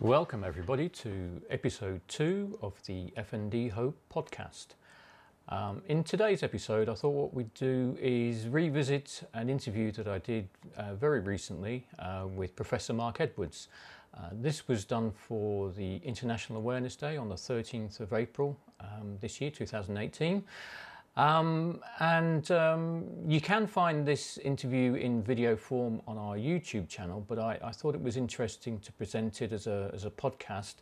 Welcome, everybody, to episode two of the FND Hope podcast. Um, in today's episode, I thought what we'd do is revisit an interview that I did uh, very recently uh, with Professor Mark Edwards. Uh, this was done for the International Awareness Day on the 13th of April um, this year, 2018. Um, and um, you can find this interview in video form on our YouTube channel, but I, I thought it was interesting to present it as a, as a podcast.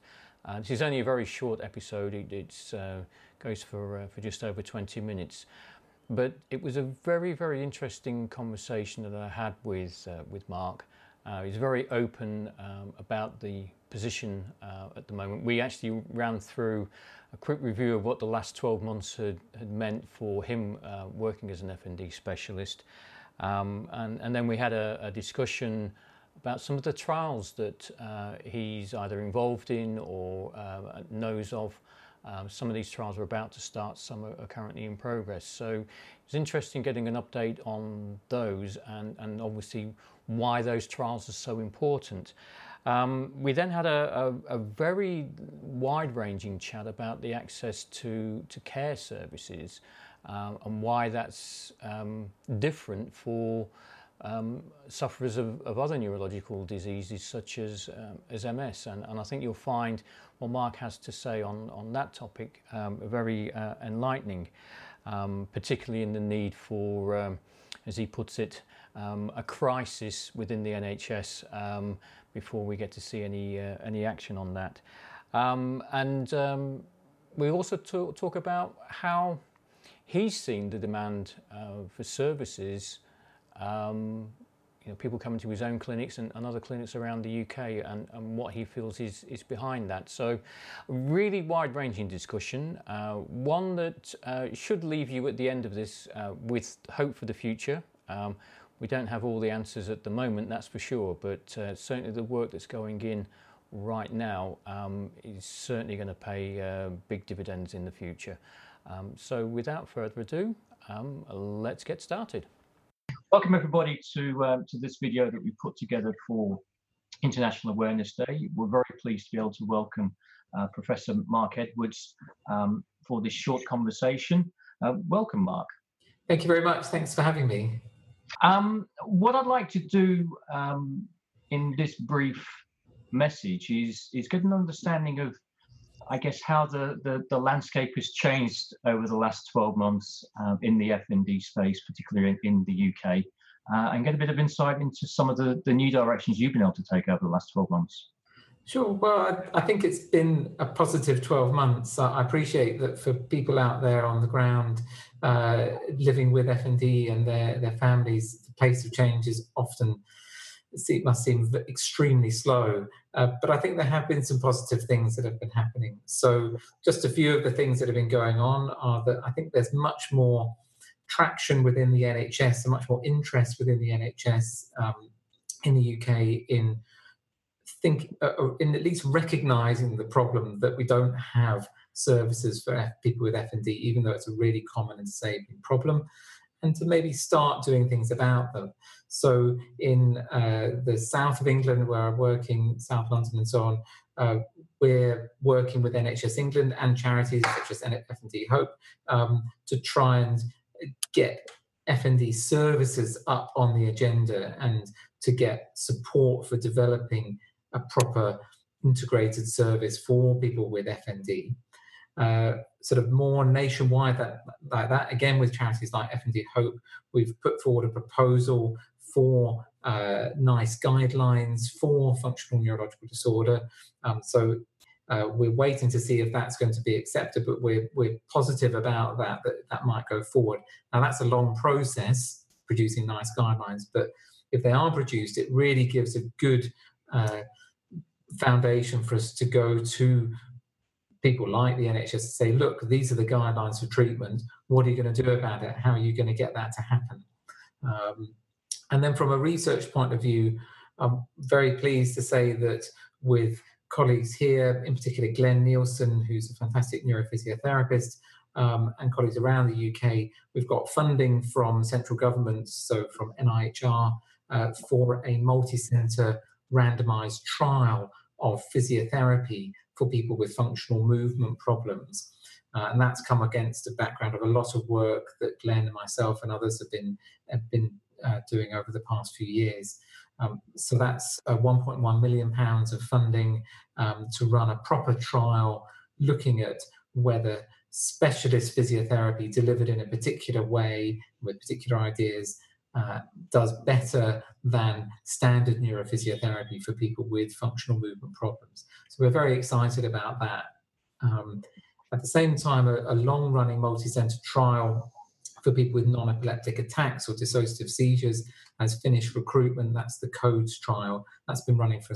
Uh, this is only a very short episode, it uh, goes for, uh, for just over 20 minutes. But it was a very, very interesting conversation that I had with, uh, with Mark. Uh, he's very open um, about the position uh, at the moment. We actually ran through a quick review of what the last 12 months had, had meant for him uh, working as an FND specialist. Um, and, and then we had a, a, discussion about some of the trials that uh, he's either involved in or uh, knows of. Um, some of these trials are about to start, some are, are currently in progress. So it's interesting getting an update on those and, and obviously why those trials are so important. Um, we then had a, a, a very wide ranging chat about the access to, to care services um, and why that's um, different for um, sufferers of, of, other neurological diseases such as, um, as MS. And, and, I think you'll find what Mark has to say on, on that topic um, very uh, enlightening, particularly in the need for, as he puts it, um, a crisis within the NHS um, before we get to see any uh, any action on that. Um, and um, we also talk, talk, about how he's seen the demand uh, for services. Um, you know, people coming to his own clinics and, and other clinics around the UK, and, and, what he feels is, is behind that. So, really wide-ranging discussion. Uh, one that uh, should leave you at the end of this uh, with hope for the future. Um, we don't have all the answers at the moment, that's for sure, but uh, certainly the work that's going in right now um, is certainly going to pay uh, big dividends in the future. Um, so, without further ado, um, let's get started. Welcome everybody to um, to this video that we put together for International Awareness Day. We're very pleased to be able to welcome uh, Professor Mark Edwards um, for this short conversation. Uh, welcome, Mark. Thank you very much. Thanks for having me. Um, what I'd like to do um, in this brief message is is get an understanding of, I guess, how the the, the landscape has changed over the last 12 months uh, in the FND space, particularly in, in the UK, uh, and get a bit of insight into some of the, the new directions you've been able to take over the last 12 months. Sure. Well, I, I, think it's been a positive 12 months. I appreciate that for people out there on the ground uh, living with FND and their, their families, the pace of change is often, it must seem extremely slow. Uh, but I think there have been some positive things that have been happening. So, just a few of the things that have been going on are that I think there's much more traction within the NHS and much more interest within the NHS um, in the UK in think uh, uh, in at least recognizing the problem that we don't have services for F- people with FND, even though it's a really common and disabling problem, and to maybe start doing things about them. So, in uh, the south of England, where I'm working, South London and so on, uh, we're working with NHS England and charities such as FND Hope um, to try and get FND services up on the agenda and to get support for developing a proper integrated service for people with FND. Uh, sort of more nationwide that, like that again with charities like FND Hope, we've put forward a proposal for uh, NICE guidelines for functional neurological disorder. Um, so uh, we're waiting to see if that's going to be accepted, but we're we're positive about that that that might go forward. Now that's a long process producing NICE guidelines, but if they are produced, it really gives a good uh, foundation for us to go to people like the NHS to say, look, these are the guidelines for treatment. What are you going to do about it? How are you going to get that to happen? Um, and then, from a research point of view, I'm very pleased to say that with colleagues here, in particular Glenn Nielsen, who's a fantastic neurophysiotherapist, um, and colleagues around the UK, we've got funding from central governments, so from NIHR, uh, for a multi centre randomized trial of physiotherapy for people with functional movement problems. Uh, and that's come against a background of a lot of work that Glenn and myself and others have been have been uh, doing over the past few years. Um, so that's uh, 1.1 million pounds of funding um, to run a proper trial looking at whether specialist physiotherapy delivered in a particular way with particular ideas uh, does better than standard neurophysiotherapy for people with functional movement problems. So we're very excited about that. Um, at the same time, a, a long running multi center trial for people with non epileptic attacks or dissociative seizures has finished recruitment. That's the CODES trial. That's been running for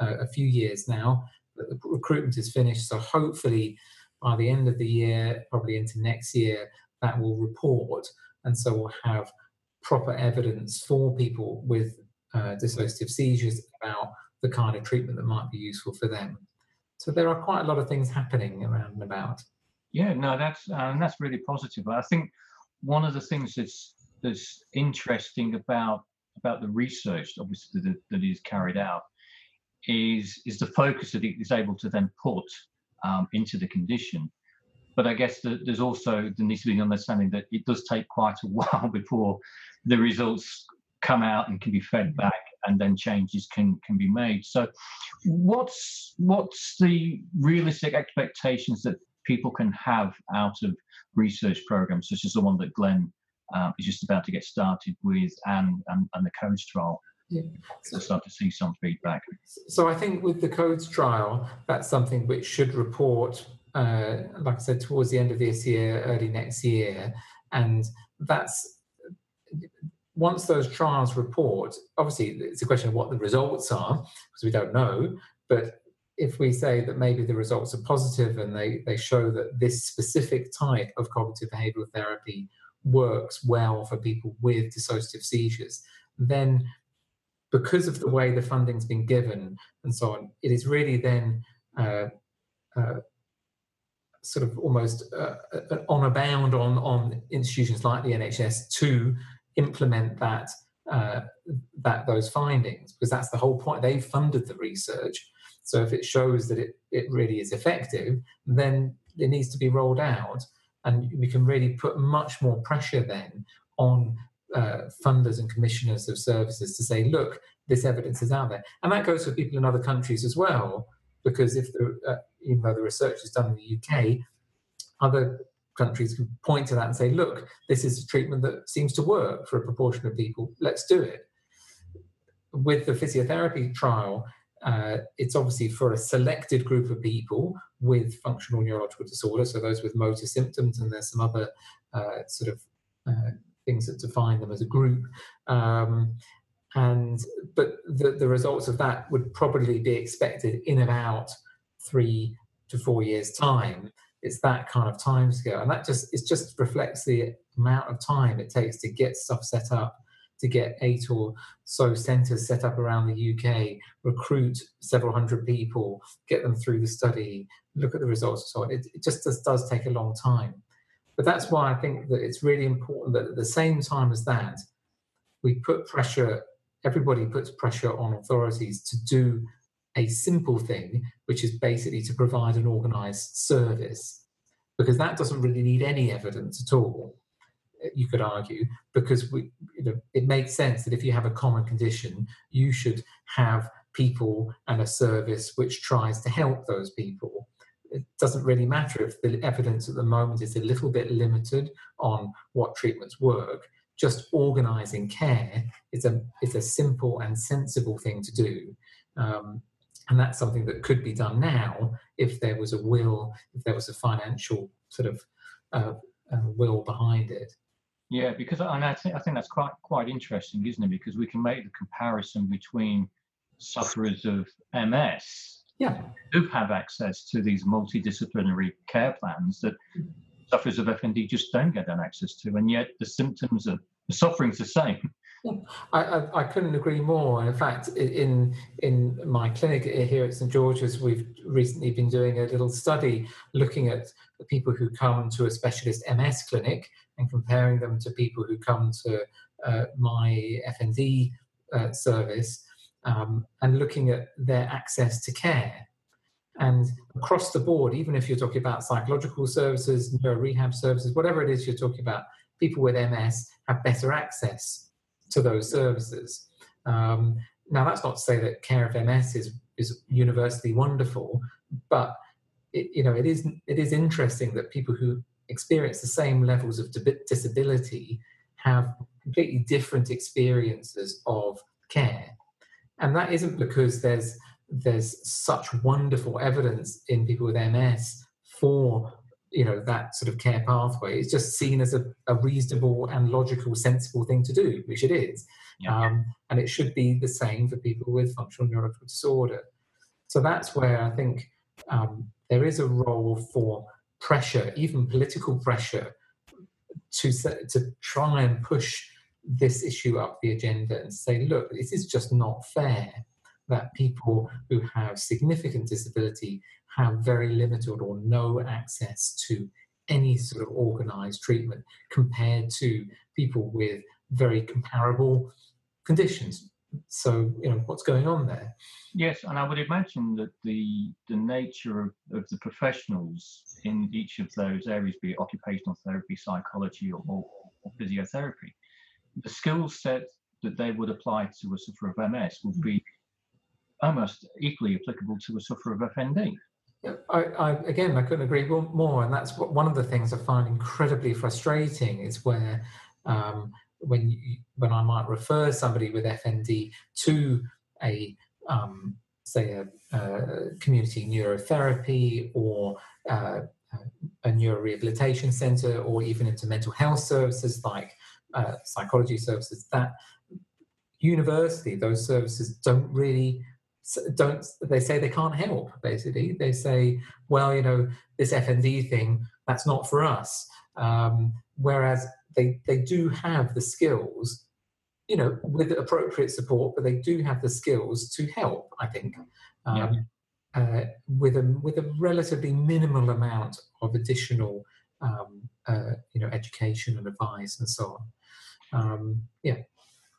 a, a few years now. But the recruitment is finished. So hopefully, by the end of the year, probably into next year, that will report. And so we'll have proper evidence for people with uh, dissociative seizures about the kind of treatment that might be useful for them. So there are quite a lot of things happening around and about. Yeah, no, that's uh, that's really positive. I think one of the things that's that's interesting about about the research, obviously that, that is carried out, is is the focus that it is able to then put um, into the condition. But I guess the, there's also there needs to be an understanding that it does take quite a while before the results come out and can be fed back and then changes can can be made. So what's what's the realistic expectations that people can have out of research programs such as the one that glenn um, is just about to get started with and and, and the codes trial? Yeah. to start to see some feedback. So i think with the codes trial that's something which should report uh, like i said towards the end of this year early next year and that's once those trials report, obviously it's a question of what the results are, because we don't know. But if we say that maybe the results are positive and they, they show that this specific type of cognitive behavioral therapy works well for people with dissociative seizures, then because of the way the funding's been given and so on, it is really then uh, uh, sort of almost uh, uh on a bound on, on institutions like the NHS to implement that uh, that those findings because that's the whole point. They've funded the research, so if it shows that it it really is effective, then it needs to be rolled out, and we can really put much more pressure then on uh, funders and commissioners of services to say, look, this evidence is out there, and that goes for people in other countries as well. Because if the, uh, even though the research is done in the UK, other countries can point to that and say, look, this is a treatment that seems to work for a proportion of people. Let's do it. With the physiotherapy trial, uh, it's obviously for a selected group of people with functional neurological disorder, so those with motor symptoms, and there's some other uh, sort of uh, things that define them as a group. Um, and but the, the results of that would probably be expected in about three to four years' time it's that kind of time scale and that just it just reflects the amount of time it takes to get stuff set up to get eight or so centres set up around the UK, recruit several hundred people, get them through the study, look at the results and so on. It, it just does, does take a long time. But that's why I think that it's really important that at the same time as that, we put pressure, everybody puts pressure on authorities to do a simple thing, which is basically to provide an organized service, because that doesn't really need any evidence at all. You could argue, because we, you know, it makes sense that if you have a common condition, you should have people and a service which tries to help those people. It doesn't really matter if the evidence at the moment is a little bit limited on what treatments work. Just organizing care is a, is a simple and sensible thing to do. Um, and that's something that could be done now if there was a will, if there was a financial sort of uh, uh, will behind it. Yeah, because I, I, think I think that's quite quite interesting, isn't it? Because we can make the comparison between sufferers of MS yeah. who have access to these multidisciplinary care plans that sufferers of FND just don't get that access to, and yet the symptoms of the suffering's the same. I, I, I, couldn't agree more. In fact, in in my clinic here at St George's, we've recently been doing a little study looking at the people who come to a specialist MS clinic and comparing them to people who come to uh, my FND uh, service. um, and looking at their access to care. And across the board, even if you're talking about psychological services, neuro rehab services, whatever it is you're talking about, people with MS have better access to those services. Um, now, that's not to say that care of MS is, is universally wonderful, but it, you know, it is it is interesting that people who experience the same levels of disability have completely different experiences of care, and that isn't because there's there's such wonderful evidence in people with MS for you know that sort of care pathway. It's just seen as a, a reasonable and logical sensible thing to do which it is. Yeah. um, and it should be the same for people with functional neurological disorder. So that's where i think um, there is a role for pressure even political pressure to to try and push this issue up the agenda and say look this is just not fair that people who have significant disability have very limited or no access to any sort of organized treatment compared to people with very comparable conditions. So, you know, what's going on there? Yes, and I would imagine that the the nature of, of the professionals in each of those areas, be it occupational therapy, psychology, or, or, or physiotherapy, the skill set that they would apply to a sufferer of MS would be almost equally applicable to a sufferer of FND. I, I, again, I couldn't agree more, and that's what, one of the things I find incredibly frustrating is where um, when you, when I might refer somebody with FND to a um, say a, a, community neurotherapy or uh, a neurorehabilitation center, or even into mental health services like uh, psychology services, that university those services don't really don't they say they can't help basically. They say well you know this fnd thing that's not for us. Um, whereas they they do have the skills you know with appropriate support but they do have the skills to help i think. Um, yeah. uh, with a with a relatively minimal amount of additional um, uh, you know education and advice and so on. Um, yeah.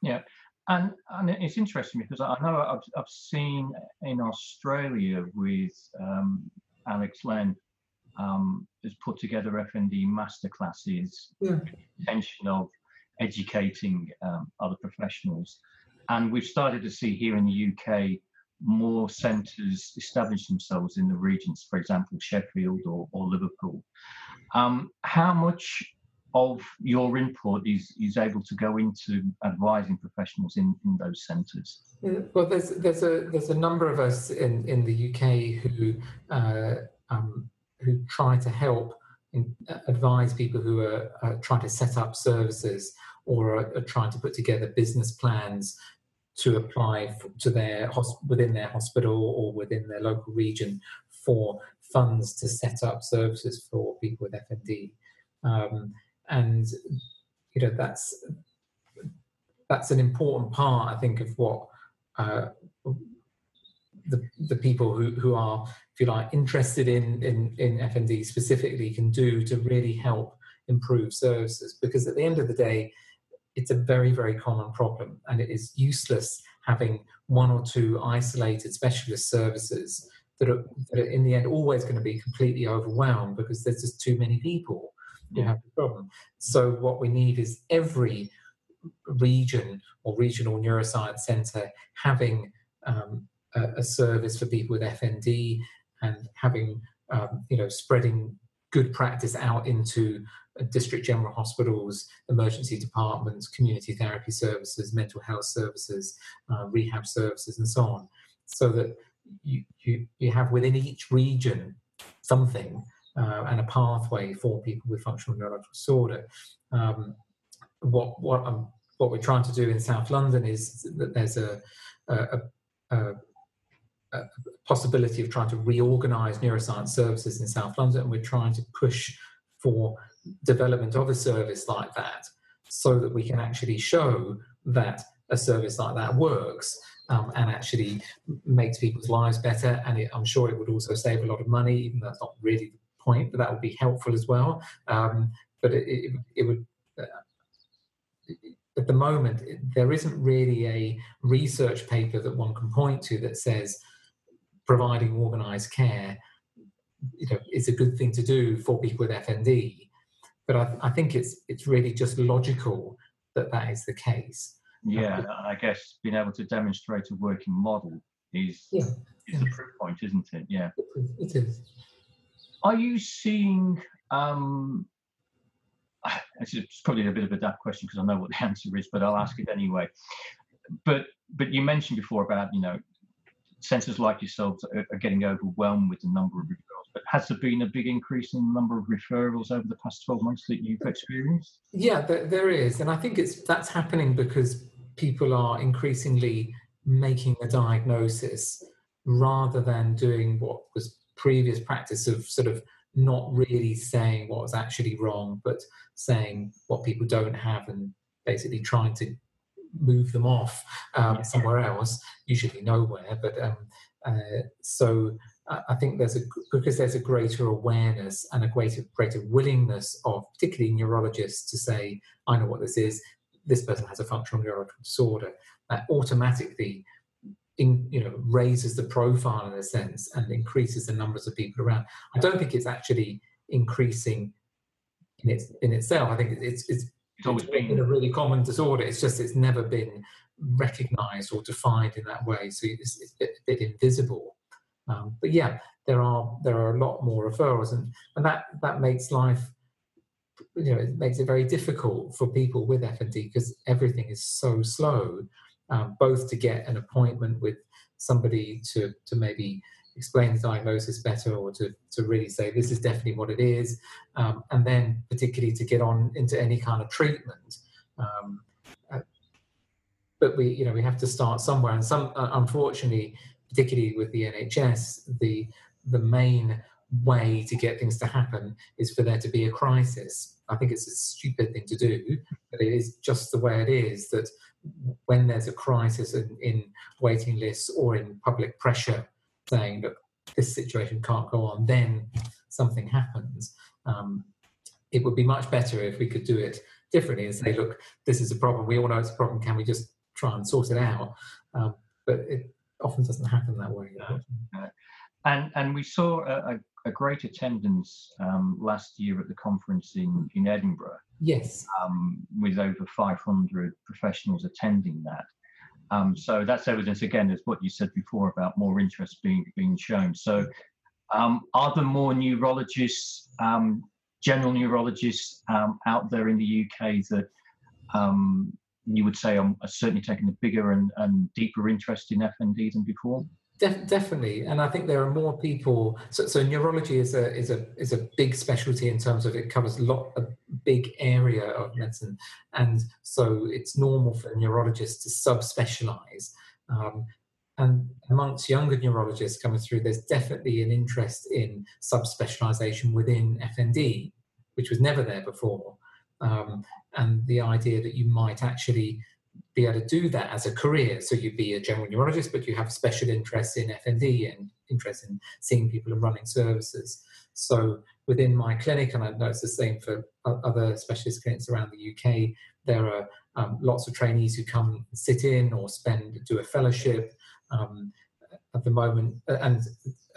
Yeah and, and it's interesting because I know I've, I've seen in Australia with um, Alex Lehn um, has put together FND masterclasses, yeah. intention of educating um, other professionals. And we've started to see here in the UK more centres establish themselves in the regions, for example, Sheffield or, or Liverpool. Um, how much of your input is is able to go into advising professionals in, in those centres? Well, there's there's a there's a number of us in, in the UK who uh, um, who try to help in, uh, advise people who are trying to set up services or are, are, trying to put together business plans to apply for, to their within their hospital or within their local region for funds to set up services for people with FND. Um, and you know that's that's an important part, I think, of what uh, the the people who who are, if you like, interested in in in FND specifically can do to really help improve services. Because at the end of the day, it's a very very common problem, and it is useless having one or two isolated specialist services that are, that are in the end always going to be completely overwhelmed because there's just too many people you have the problem. So what we need is every region or regional neuroscience centre having um, a, a, service for people with FND and having um, you know spreading good practice out into uh, district general hospitals, emergency departments, community therapy services, mental health services, uh, rehab services, and so on, so that you, you, you have within each region something uh, and a pathway for people with functional neurological disorder. Um, what what um, what we're trying to do in South London is that there's a, a, a, a possibility of trying to reorganise neuroscience services in South London, and we're trying to push for development of a service like that, so that we can actually show that a service like that works. Um, and actually makes people's lives better. And it, I'm sure it would also save a lot of money, even though that's not really point, but that would be helpful as well. Um, but it, it, it would, uh, at the moment, there isn't really a research paper that one can point to that says providing organised care you know, is a good thing to do for people with FND. But I, I think it's it's really just logical that that is the case. Yeah, I guess being able to demonstrate a working model is yeah. is the proof point, isn't it? Yeah, it is. Are you seeing? Um, it's probably a bit of a daft question because I know what the answer is, but I'll ask it anyway. But but you mentioned before about you know centres like yourselves are, are, getting overwhelmed with the number of referrals. But has there been a big increase in the number of referrals over the past 12 months that you've experienced? Yeah, there, there is, and I think it's that's happening because people are increasingly making a diagnosis rather than doing what was previous practice of sort of not really saying what was actually wrong, but saying what people don't have and basically trying to move them off um, somewhere else, usually nowhere. But um, uh, so I think there's a because there's a greater awareness and a greater greater willingness of particularly neurologists to say, I know what this is. This person has a functional neurological disorder. That automatically in, you know raises the profile in a sense and increases the numbers of people around. I don't think it's actually increasing in its in itself. I think it's it's it's always been a really common disorder. It's just it's never been recognised or defined in that way, so it's, it's a, bit, a, bit, invisible. Um, but yeah, there are there are a lot more referrals, and and that that makes life, you know, it makes it very difficult for people with FND because everything is so slow, um, both to get an appointment with somebody to to maybe explain the diagnosis better or to, to really say this is definitely what it is, um, and then particularly to get on into any kind of treatment. Um, uh, but we, you know, we have to start somewhere, and some, uh, unfortunately, particularly with the NHS, the the main way to get things to happen is for there to be a crisis. I think it's a stupid thing to do, but it is just the way it is that when there's a crisis in, in waiting lists or in public pressure saying that this situation can't go on, then something happens. Um, it would be much better if we could do it differently and say, look, this is a problem. We all know it's a problem. Can we just try and sort it out? Um, but it often doesn't happen that way. And and we saw a, a great attendance um, last year at the conference in, in Edinburgh. Yes. Um, with over 500 professionals attending that. Um, so that's evidence again, as what you said before about more interest being being shown. So, um, are there more neurologists, um, general neurologists um, out there in the UK that um, you would say are, are certainly taking a bigger and, and deeper interest in FND than before? Def- definitely, and I think there are more people. So, so, neurology is a is a is a big specialty in terms of it covers a lot a big area of medicine, and so it's normal for neurologists to subspecialize. Um, and amongst younger neurologists coming through, there's definitely an interest in subspecialization within FND, which was never there before. Um, and the idea that you might actually be able to do that as a career. So you'd be a general neurologist, but you have special interests in FND and interest in seeing people and running services. So within my clinic, and I know it's the same for other specialist clinics around the UK, there are um, lots of trainees who come sit in or spend do a fellowship. Um, at the moment, uh, and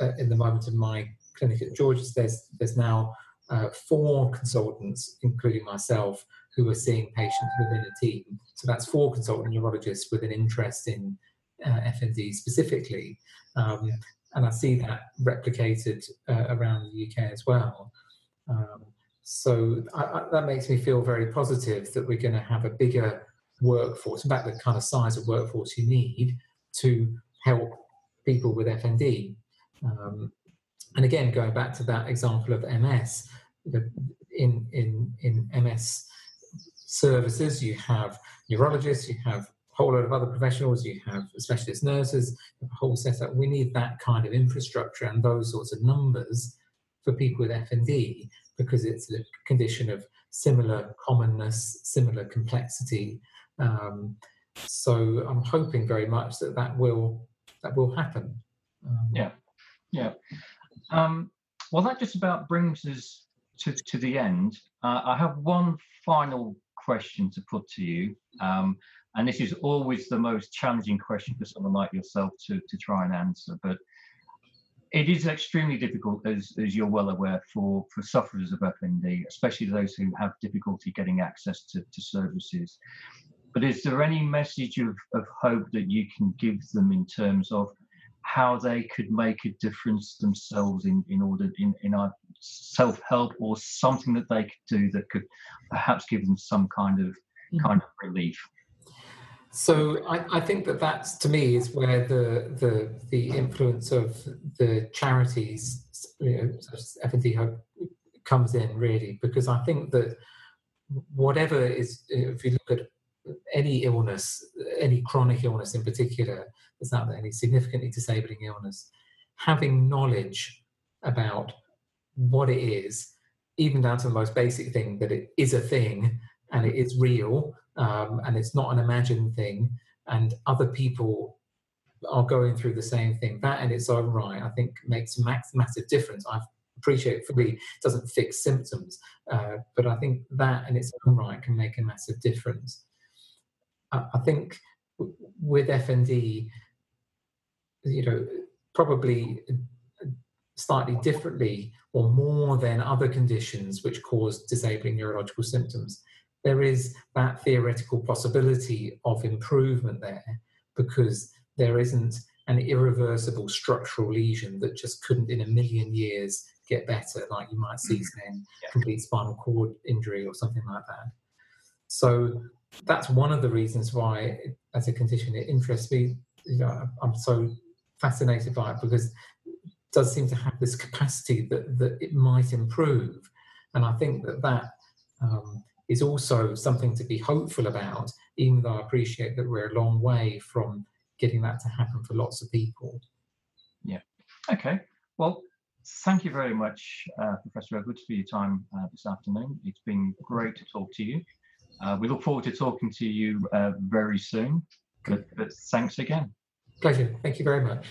uh, in the moment of my clinic at George's, there's there's now uh, four consultants, including myself, who are seeing patients within a team. So that's four consultant neurologists with an interest in uh, FND specifically. Um, and I see that replicated uh, around the UK as well. Um, so I, I, that makes me feel very positive that we're going to have a bigger workforce, about the kind of size of workforce you need to help people with FND. Um, and again, going back to that example of MS, in in in MS services, you have neurologists, you have a whole lot of other professionals, you have specialist nurses, a whole setup. We need that kind of infrastructure and those sorts of numbers for people with FND because it's a condition of similar commonness, similar complexity. Um, so I'm hoping very much that that will that will happen. Um, yeah, yeah. Um, well, that just about brings us to, to the end. Uh, I have one final question to put to you. Um, and this is always the most challenging question for someone like yourself to, to try and answer. But it is extremely difficult, as, as you're well aware, for, for sufferers of FND, especially those who have difficulty getting access to, to services. But is there any message of, of hope that you can give them in terms of how they could make a difference themselves in, in order in, in our self-help or something that they could do that could perhaps give them some kind of mm-hmm. kind of relief? So I, I, think that that's to me is where the the the influence of the charities, you know, FND Hope comes in really, because I think that whatever is, if you look at any illness, any chronic illness in particular, there's not any significantly disabling illness, having knowledge about what it is, even down to the most basic thing that it is a thing and it is real um, and it's not an imagined thing, and other people are going through the same thing. That in its own right, I think, makes a max, massive difference. I appreciate it doesn't fix symptoms, uh, but I think that in its own right can make a massive difference. I, I think with FND, you know, probably slightly differently or more than other conditions which cause disabling neurological symptoms there is that theoretical possibility of improvement there because there isn't an irreversible structural lesion that just couldn't in a million years get better, like you might see mm-hmm. in yeah. complete spinal cord injury or something like that. So that's one of the reasons why, as a condition, it interests me. You know, I'm so fascinated by it because does seem to have this capacity that, that it might improve. And I think that that um, is also something to be hopeful about, even though I appreciate that we're a long way from getting that to happen for lots of people. Yeah. Okay. Well, thank you very much, uh, Professor Edwards, for your time uh, this afternoon. It's been great to talk to you. Uh, we look forward to talking to you uh, very soon. But, but thanks again. Pleasure. Thank you very much.